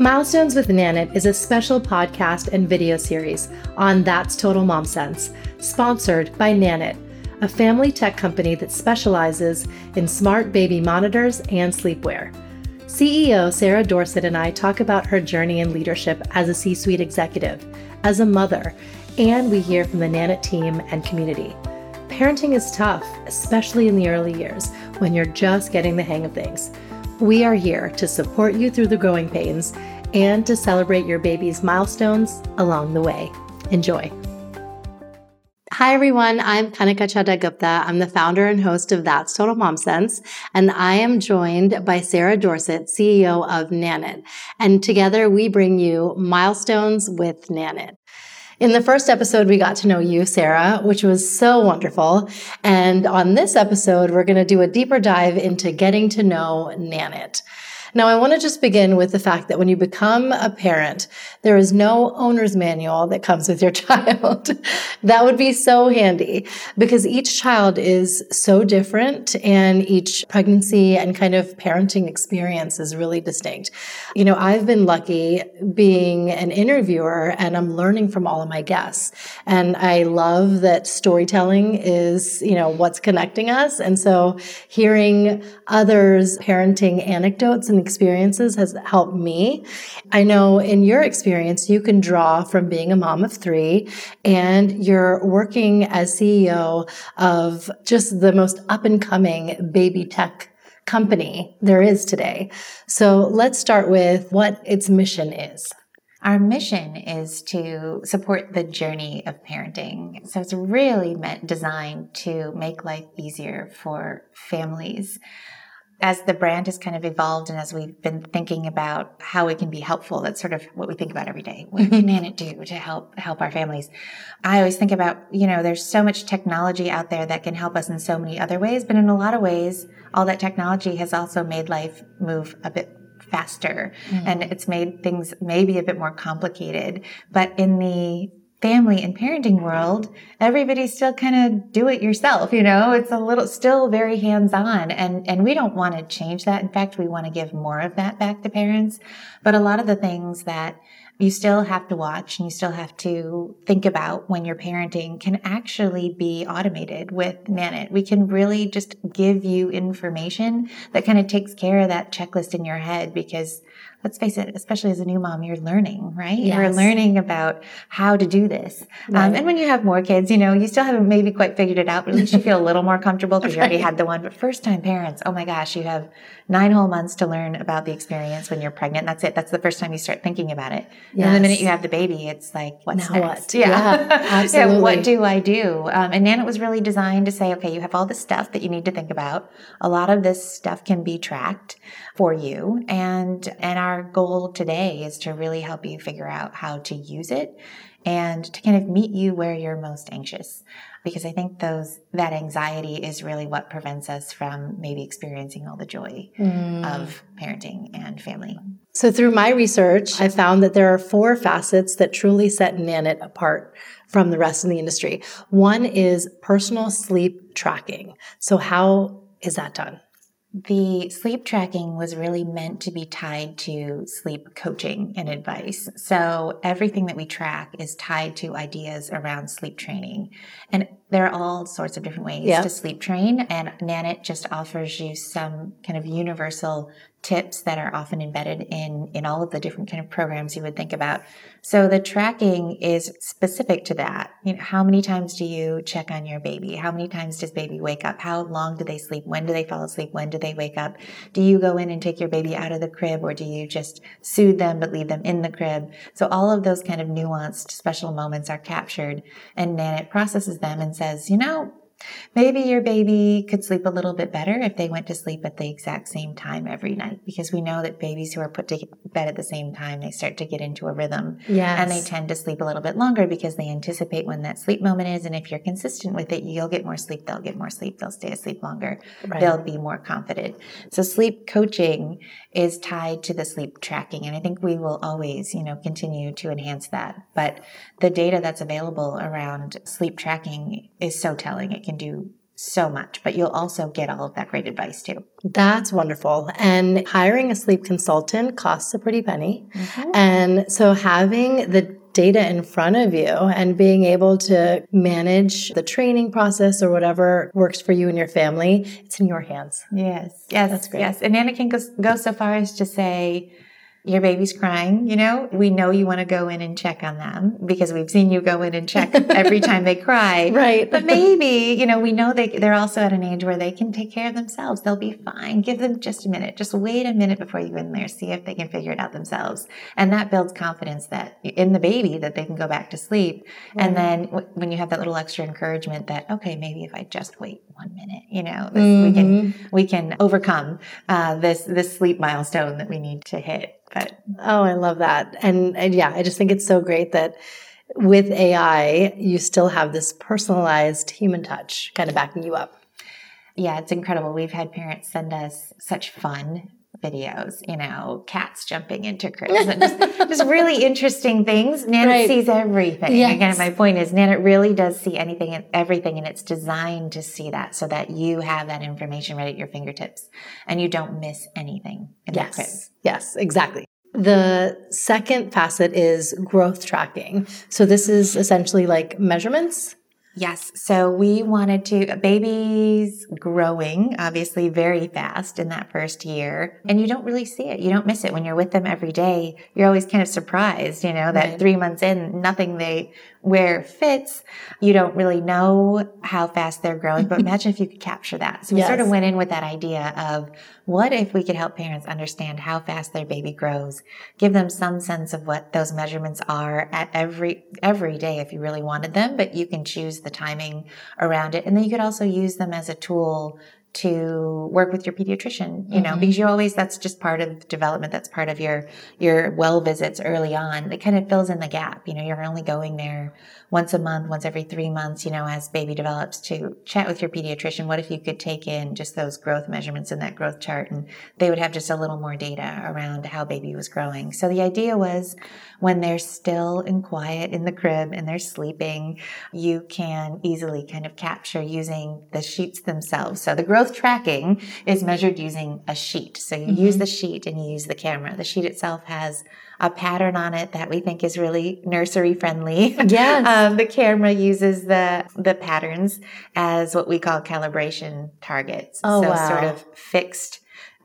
Milestones with Nanit is a special podcast and video series on That's Total Mom Sense, sponsored by Nanit, a family tech company that specializes in smart baby monitors and sleepwear. CEO Sarah Dorsett and I talk about her journey in leadership as a C suite executive, as a mother, and we hear from the Nanit team and community. Parenting is tough, especially in the early years when you're just getting the hang of things. We are here to support you through the growing pains and to celebrate your baby's milestones along the way. Enjoy. Hi, everyone. I'm Kanika Chadda Gupta. I'm the founder and host of That's Total Mom Sense, and I am joined by Sarah Dorsett, CEO of Nanit. And together we bring you Milestones with Nanit. In the first episode, we got to know you, Sarah, which was so wonderful. And on this episode, we're going to do a deeper dive into getting to know Nanit. Now, I want to just begin with the fact that when you become a parent, there is no owner's manual that comes with your child. that would be so handy because each child is so different and each pregnancy and kind of parenting experience is really distinct. You know, I've been lucky being an interviewer and I'm learning from all of my guests. And I love that storytelling is, you know, what's connecting us. And so hearing others' parenting anecdotes and experiences has helped me. I know in your experience, you can draw from being a mom of three and you're working as CEO of just the most up and coming baby tech company there is today. So let's start with what its mission is. Our mission is to support the journey of parenting. So it's really meant designed to make life easier for families as the brand has kind of evolved and as we've been thinking about how it can be helpful, that's sort of what we think about every day. What can Nanit do to help help our families? I always think about, you know, there's so much technology out there that can help us in so many other ways, but in a lot of ways, all that technology has also made life move a bit faster mm-hmm. and it's made things maybe a bit more complicated. But in the family and parenting world, everybody's still kind of do it yourself, you know, it's a little still very hands on and, and we don't want to change that. In fact, we want to give more of that back to parents. But a lot of the things that you still have to watch and you still have to think about when you're parenting can actually be automated with Nanit. We can really just give you information that kind of takes care of that checklist in your head because let's face it, especially as a new mom, you're learning, right? Yes. You're learning about how to do this. Um, right. Um, and when you have more kids, you know, you still haven't maybe quite figured it out, but at least you feel a little more comfortable because you already had the one. But first time parents, oh my gosh, you have nine whole months to learn about the experience when you're pregnant. That's it. That's the first time you start thinking about it. Yes. And the minute you have the baby, it's like, what's now next? What? Yeah, yeah absolutely. yeah, what do I do? Um, and Nanit was really designed to say, okay, you have all this stuff that you need to think about. A lot of this stuff can be tracked for you. And, and our goal today is to really help you figure out how to use it and to kind of meet you where you're most anxious. Because I think those, that anxiety is really what prevents us from maybe experiencing all the joy mm. of parenting and family. So through my research, I found that there are four facets that truly set Nanit apart from the rest of the industry. One is personal sleep tracking. So how is that done? The sleep tracking was really meant to be tied to sleep coaching and advice. So everything that we track is tied to ideas around sleep training. And there are all sorts of different ways to sleep train and Nanit just offers you some kind of universal tips that are often embedded in in all of the different kind of programs you would think about. So the tracking is specific to that. You know, how many times do you check on your baby? How many times does baby wake up? How long do they sleep? When do they fall asleep? When do they wake up? Do you go in and take your baby out of the crib or do you just soothe them but leave them in the crib? So all of those kind of nuanced special moments are captured and Nanit processes them and says, you know, Maybe your baby could sleep a little bit better if they went to sleep at the exact same time every night because we know that babies who are put to bed at the same time, they start to get into a rhythm. Yes. And they tend to sleep a little bit longer because they anticipate when that sleep moment is. And if you're consistent with it, you'll get more sleep. They'll get more sleep. They'll stay asleep longer. Right. They'll be more confident. So sleep coaching is tied to the sleep tracking. And I think we will always, you know, continue to enhance that. But the data that's available around sleep tracking is so telling. It can do so much, but you'll also get all of that great advice too. That's wonderful. And hiring a sleep consultant costs a pretty penny. Mm-hmm. And so having the data in front of you and being able to manage the training process or whatever works for you and your family, it's in your hands. Yes. Yes. That's great. Yes. And Nanit can go, go so far as to say, your baby's crying, you know, we know you want to go in and check on them because we've seen you go in and check every time they cry. Right. But maybe, you know, we know they, they're also at an age where they can take care of themselves. They'll be fine. Give them just a minute. Just wait a minute before you go in there. See if they can figure it out themselves. And that builds confidence that in the baby that they can go back to sleep. Mm-hmm. And then when you have that little extra encouragement that, okay, maybe if I just wait one minute, you know, this, mm-hmm. we can, we can overcome, uh, this, this sleep milestone that we need to hit. But oh, I love that. And, and yeah, I just think it's so great that with AI, you still have this personalized human touch kind of backing you up. Yeah, it's incredible. We've had parents send us such fun videos, you know, cats jumping into cribs and just, just really interesting things. Nanit right. sees everything. Yes. Again, my point is Nanit really does see anything and everything and it's designed to see that so that you have that information right at your fingertips and you don't miss anything in yes. the crib. Yes, exactly. The second facet is growth tracking. So this is essentially like measurements Yes. So we wanted to, babies growing obviously very fast in that first year. And you don't really see it. You don't miss it when you're with them every day. You're always kind of surprised, you know, that right. three months in, nothing they wear fits. You don't really know how fast they're growing, but imagine if you could capture that. So we yes. sort of went in with that idea of what if we could help parents understand how fast their baby grows, give them some sense of what those measurements are at every, every day if you really wanted them, but you can choose the timing around it. And then you could also use them as a tool to work with your pediatrician, you know, mm-hmm. because you always, that's just part of development. That's part of your, your well visits early on. It kind of fills in the gap. You know, you're only going there once a month, once every three months, you know, as baby develops to chat with your pediatrician. What if you could take in just those growth measurements in that growth chart and they would have just a little more data around how baby was growing. So the idea was when they're still and quiet in the crib and they're sleeping, you can easily kind of capture using the sheets themselves. So the growth tracking is measured using a sheet. So you mm-hmm. use the sheet and you use the camera. The sheet itself has a pattern on it that we think is really nursery friendly. Yes. um, the camera uses the the patterns as what we call calibration targets. Oh, so wow. sort of fixed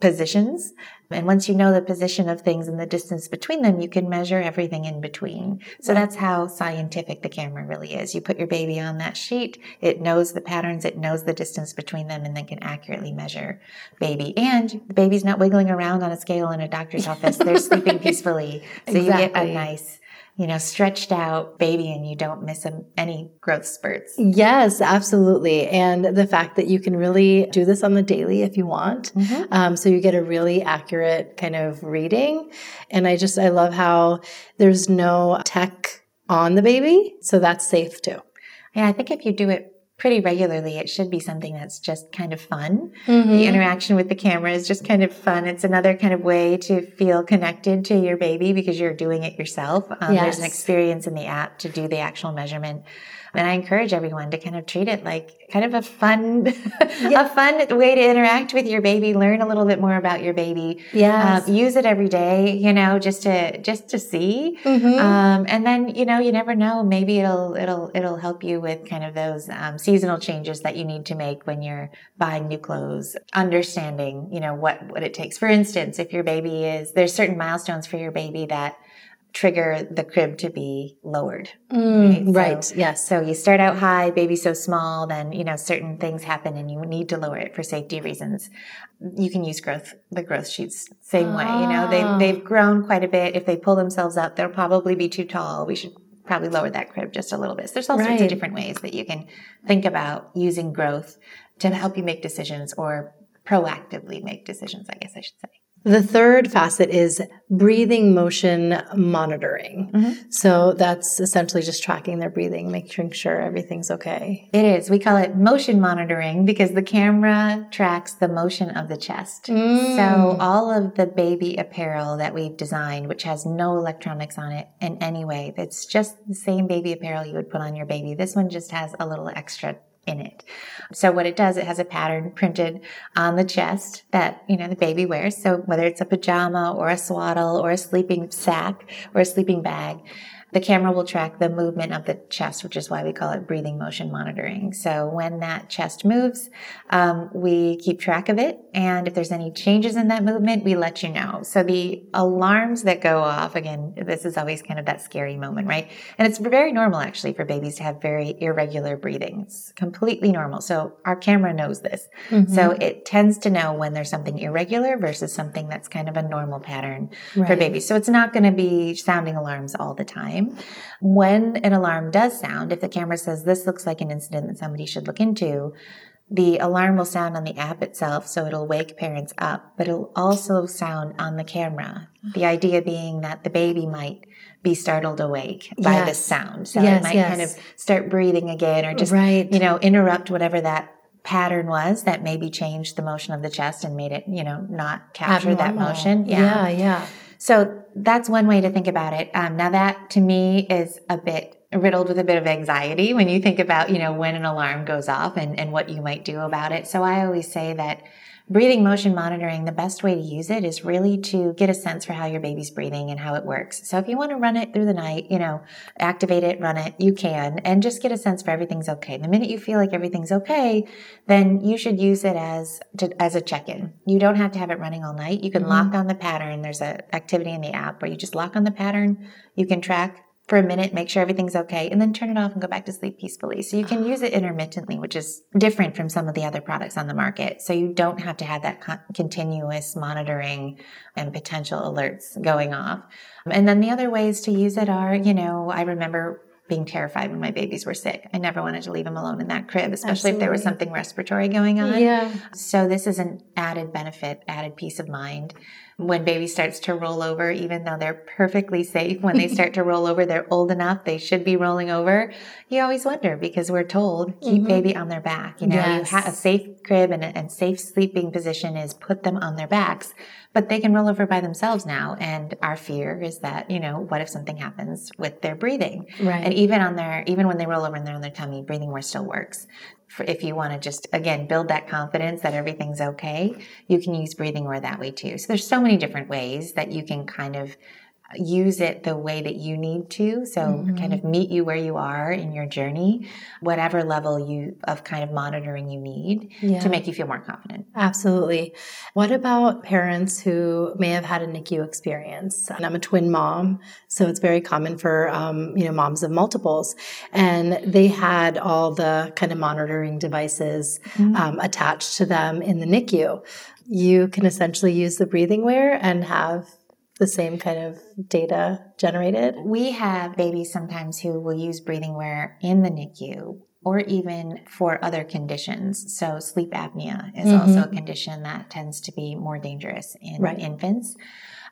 positions and once you know the position of things and the distance between them, you can measure everything in between. So that's how scientific the camera really is. You put your baby on that sheet, it knows the patterns, it knows the distance between them, and then can accurately measure baby. And the baby's not wiggling around on a scale in a doctor's office. They're sleeping peacefully. So exactly. you get a nice you know, stretched out baby and you don't miss any growth spurts. Yes, absolutely. And the fact that you can really do this on the daily if you want. Mm-hmm. Um, so you get a really accurate kind of reading. And I just, I love how there's no tech on the baby. So that's safe too. Yeah, I think if you do it pretty regularly, it should be something that's just kind of fun. Mm-hmm. The interaction with the camera is just kind of fun. It's another kind of way to feel connected to your baby because you're doing it yourself. Um, yes. There's an experience in the app to do the actual measurement. And I encourage everyone to kind of treat it like kind of a fun, yeah. a fun way to interact with your baby, learn a little bit more about your baby. Yeah. Um, use it every day, you know, just to, just to see. Mm-hmm. Um, and then, you know, you never know, maybe it'll, it'll, it'll help you with kind of those, um, seasonal changes that you need to make when you're buying new clothes, understanding, you know, what, what it takes. For instance, if your baby is, there's certain milestones for your baby that, trigger the crib to be lowered. Mm, right. So, yes. So you start out high, baby so small, then, you know, certain things happen and you need to lower it for safety reasons. You can use growth, the growth sheets same way. You know, they, ah. they've grown quite a bit. If they pull themselves up, they'll probably be too tall. We should probably lower that crib just a little bit. So there's all right. sorts of different ways that you can think about using growth to help you make decisions or proactively make decisions, I guess I should say. The third facet is breathing motion monitoring. Mm-hmm. So that's essentially just tracking their breathing, making sure everything's okay. It is. We call it motion monitoring because the camera tracks the motion of the chest. Mm. So all of the baby apparel that we've designed, which has no electronics on it in any way, it's just the same baby apparel you would put on your baby. This one just has a little extra in it. So what it does, it has a pattern printed on the chest that, you know, the baby wears. So whether it's a pajama or a swaddle or a sleeping sack or a sleeping bag, the camera will track the movement of the chest, which is why we call it breathing motion monitoring. So when that chest moves, um, we keep track of it. And if there's any changes in that movement, we let you know. So the alarms that go off, again, this is always kind of that scary moment, right? And it's very normal actually for babies to have very irregular breathing. It's completely normal. So our camera knows this. Mm-hmm. So it tends to know when there's something irregular versus something that's kind of a normal pattern right. for babies. So it's not going to be sounding alarms all the time time. When an alarm does sound, if the camera says this looks like an incident that somebody should look into, the alarm will sound on the app itself, so it'll wake parents up, but it'll also sound on the camera. The idea being that the baby might be startled awake by yes. the sound. So yes, it might yes. kind of start breathing again or just, right. you know, interrupt whatever that pattern was that maybe changed the motion of the chest and made it, you know, not capture Abnormal. that motion. Yeah. yeah, yeah. So that's one way to think about it. Um, now that to me is a bit riddled with a bit of anxiety when you think about, you know, when an alarm goes off and, and what you might do about it. So I always say that breathing motion monitoring, the best way to use it is really to get a sense for how your baby's breathing and how it works. So if you want to run it through the night, you know, activate it, run it, you can, and just get a sense for everything's okay. The minute you feel like everything's okay, then you should use it as to, as a check-in. You don't have to have it running all night. You can mm-hmm. lock on the pattern. There's an activity in the app where you just lock on the pattern. You can track for a minute, make sure everything's okay, and then turn it off and go back to sleep peacefully. So you can use it intermittently, which is different from some of the other products on the market. So you don't have to have that con- continuous monitoring and potential alerts going off. And then the other ways to use it are, you know, I remember being terrified when my babies were sick. I never wanted to leave them alone in that crib, especially Absolutely. if there was something respiratory going on. Yeah. So this is an added benefit, added peace of mind when baby starts to roll over, even though they're perfectly safe, when they start to roll over, they're old enough, they should be rolling over. You always wonder because we're told keep mm-hmm. baby on their back. You know, yes. you have a safe crib and a and safe sleeping position is put them on their backs, but they can roll over by themselves now. And our fear is that, you know, what if something happens with their breathing? Right. And even on their, even when they roll over and they're on their tummy, breathing wear still works for if you want to just again build that confidence that everything's okay you can use breathing wear that way too so there's so many different ways that you can kind of use it the way that you need to. So mm-hmm. kind of meet you where you are in your journey, whatever level you of kind of monitoring you need yeah. to make you feel more confident. Absolutely. What about parents who may have had a NICU experience? And I'm a twin mom, so it's very common for um, you know moms of multiples, and they had all the kind of monitoring devices mm-hmm. um, attached to them in the NICU. You can essentially use the breathing wear and have the same kind of data generated? We have babies sometimes who will use breathing wear in the NICU or even for other conditions. So sleep apnea is mm-hmm. also a condition that tends to be more dangerous in right. infants.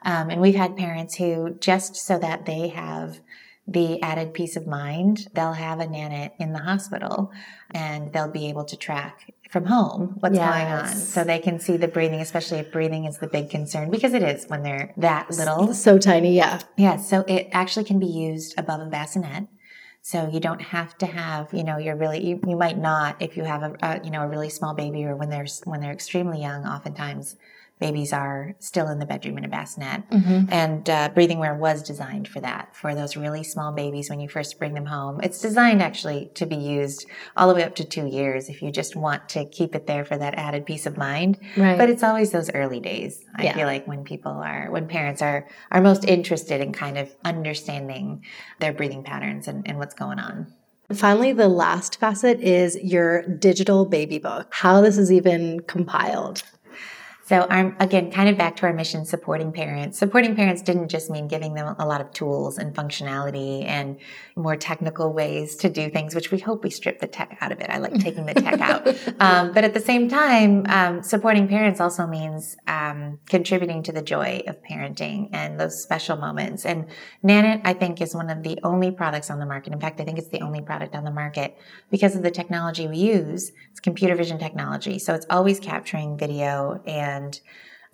Um, and we've had parents who just so that they have the added peace of mind, they'll have a nanit in the hospital and they'll be able to track from home what's yes. going on. So they can see the breathing especially if breathing is the big concern because it is when they're that little. so tiny yeah. Yeah so it actually can be used above a bassinet. So you don't have to have you know you're really you, you might not if you have a, a you know a really small baby or when they're when they're extremely young oftentimes babies are still in the bedroom in a bassinet. Mm-hmm. And uh, breathing wear was designed for that, for those really small babies when you first bring them home. It's designed actually to be used all the way up to two years if you just want to keep it there for that added peace of mind. Right. But it's always those early days. I yeah. feel like when people are, when parents are, are most interested in kind of understanding their breathing patterns and, and what's going on. Finally, the last facet is your digital baby book, how this is even compiled. So I'm again kind of back to our mission supporting parents. Supporting parents didn't just mean giving them a lot of tools and functionality and more technical ways to do things, which we hope we strip the tech out of it. I like taking the tech out. Um, but at the same time, um, supporting parents also means um, contributing to the joy of parenting and those special moments. And Nanit, I think, is one of the only products on the market. In fact, I think it's the only product on the market because of the technology we use. It's computer vision technology. So it's always capturing video and and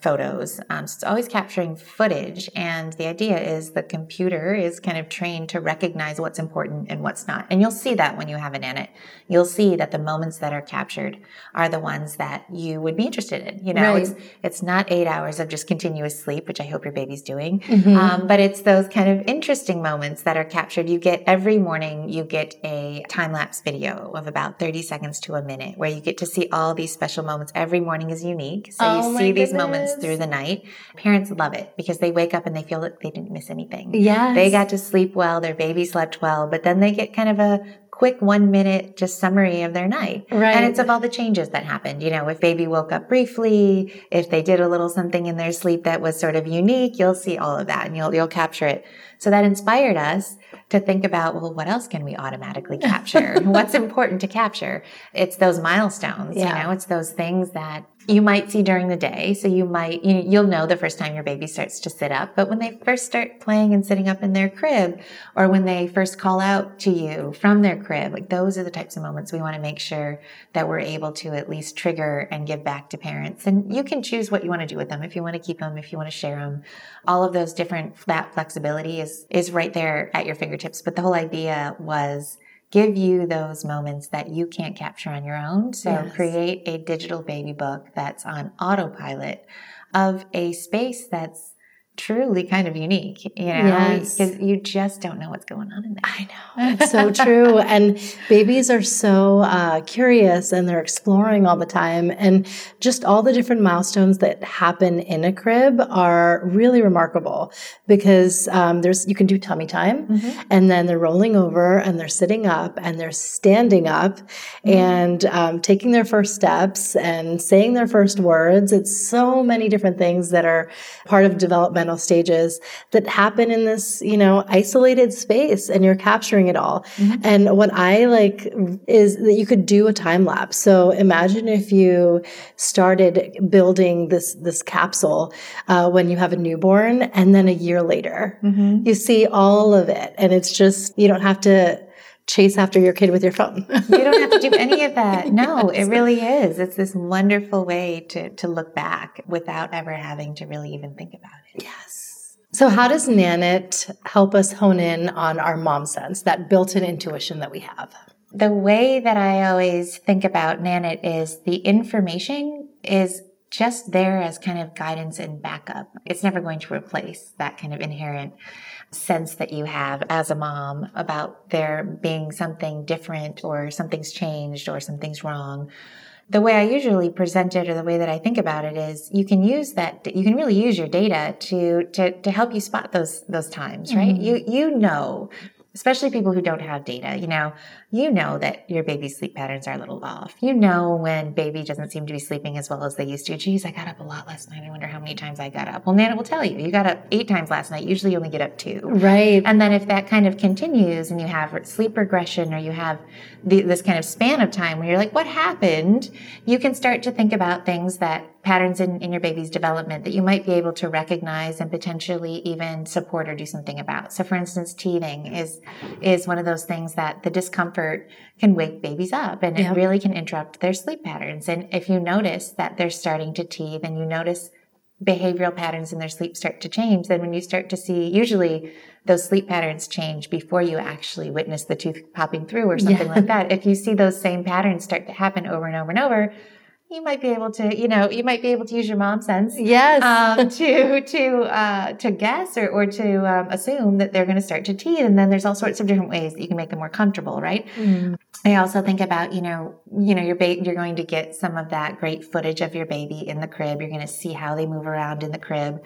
photos. Um, so it's always capturing footage. And the idea is the computer is kind of trained to recognize what's important and what's not. And you'll see that when you have an Nanit. You'll see that the moments that are captured are the ones that you would be interested in. You know, right. it's, it's not eight hours of just continuous sleep, which I hope your baby's doing. Mm-hmm. Um, but it's those kind of interesting moments that are captured. You get every morning, you get a time lapse video of about 30 seconds to a minute where you get to see all these special moments. Every morning is unique. So oh you see these moments through the night. Parents love it because they wake up and they feel like they didn't miss anything. Yeah. They got to sleep well. Their baby slept well, but then they get kind of a quick one minute just summary of their night. Right. And it's of all the changes that happened. You know, if baby woke up briefly, if they did a little something in their sleep that was sort of unique, you'll see all of that and you'll, you'll capture it. So that inspired us to think about, well, what else can we automatically capture? What's important to capture? It's those milestones, yeah. you know, it's those things that you might see during the day. So you might, you, you'll know the first time your baby starts to sit up. But when they first start playing and sitting up in their crib, or when they first call out to you from their crib, like those are the types of moments we want to make sure that we're able to at least trigger and give back to parents. And you can choose what you want to do with them. If you want to keep them, if you want to share them, all of those different, that flexibility is, is right there at your fingertips. But the whole idea was, give you those moments that you can't capture on your own. So yes. create a digital baby book that's on autopilot of a space that's truly kind of unique, you know, because yes. you just don't know what's going on in there. I know. It's so true. And babies are so uh, curious and they're exploring all the time. And just all the different milestones that happen in a crib are really remarkable because um, there's, you can do tummy time mm-hmm. and then they're rolling over and they're sitting up and they're standing up mm-hmm. and um, taking their first steps and saying their first words. It's so many different things that are part of development developmental stages that happen in this, you know, isolated space and you're capturing it all. Mm-hmm. And what I like is that you could do a time lapse. So imagine if you started building this, this capsule, uh, when you have a newborn and then a year later, mm-hmm. you see all of it. And it's just, you don't have to, chase after your kid with your phone. you don't have to do any of that. No, yes. it really is. It's this wonderful way to, to look back without ever having to really even think about it. Yes. So, how does Nanit help us hone in on our mom sense, that built in intuition that we have? The way that I always think about Nanit is the information is just there as kind of guidance and backup. It's never going to replace that kind of inherent sense that you have as a mom about there being something different or something's changed or something's wrong the way I usually present it or the way that I think about it is you can use that you can really use your data to to to help you spot those those times, right? Mm-hmm. You you know especially people who don't have data, you know, you know that your baby's sleep patterns are a little off. You know when baby doesn't seem to be sleeping as well as they used to. Geez, I got up a lot last night. I wonder how many times I got up. Well, Nanit will tell you, you got up eight times last night. Usually you only get up two. Right. And then if that kind of continues and you have sleep regression or you have the, this kind of span of time where you're like, what happened? You can start to think about things that patterns in, in your baby's development that you might be able to recognize and potentially even support or do something about. So for instance, teething is, is one of those things that the discomfort can wake babies up and it really can interrupt their sleep patterns. And if you notice that they're starting to teeth and you notice behavioral patterns in their sleep start to change, then when you start to see, usually those sleep patterns change before you actually witness the tooth popping through or something yeah. like that. If you see those same patterns start to happen over and over and over, you might be able to, you know, you might be able to use your mom sense, yes, um, to to uh, to guess or or to um, assume that they're going to start to teeth, and then there's all sorts of different ways that you can make them more comfortable, right? Mm. I also think about, you know, you know, your baby, you're going to get some of that great footage of your baby in the crib. You're going to see how they move around in the crib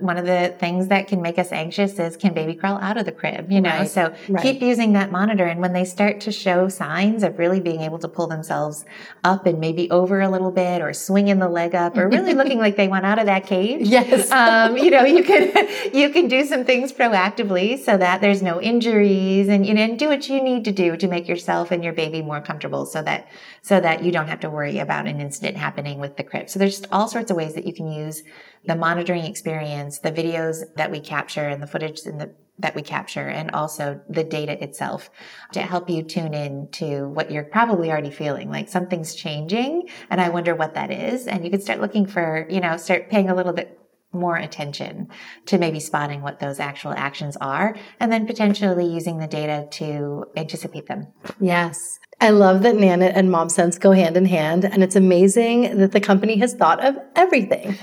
one of the things that can make us anxious is can baby crawl out of the crib, you know? Right. So right. keep using that monitor. And when they start to show signs of really being able to pull themselves up and maybe over a little bit or swinging the leg up or really looking like they want out of that cage. Yes. Um, you know, you can, you can do some things proactively so that there's no injuries and, you know, and do what you need to do to make yourself and your baby more comfortable so that, so that you don't have to worry about an incident happening with the crib. So there's just all sorts of ways that you can use the monitoring experience, the videos that we capture and the footage in the that we capture and also the data itself to help you tune in to what you're probably already feeling like something's changing and I wonder what that is. And you can start looking for, you know, start paying a little bit more attention to maybe spotting what those actual actions are and then potentially using the data to anticipate them. Yes. I love that Nanit and Mom Sense go hand in hand, and it's amazing that the company has thought of everything.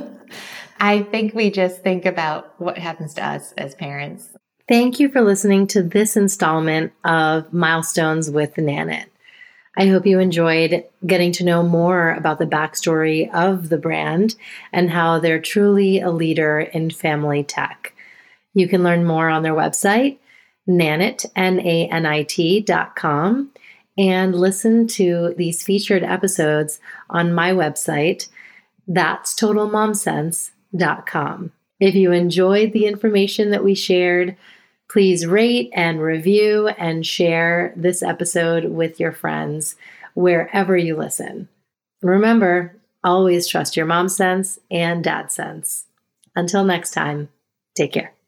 I think we just think about what happens to us as parents. Thank you for listening to this installment of Milestones with Nanit. I hope you enjoyed getting to know more about the backstory of the brand and how they're truly a leader in family tech. You can learn more on their website, nanit, N-A-N-I-T dot com, and listen to these featured episodes on my website, that's totalmomsense.com. if you enjoyed the information that we shared, please rate and review and share this episode with your friends wherever you listen. Remember, always trust your mom sense and dad sense. Until next time, take care.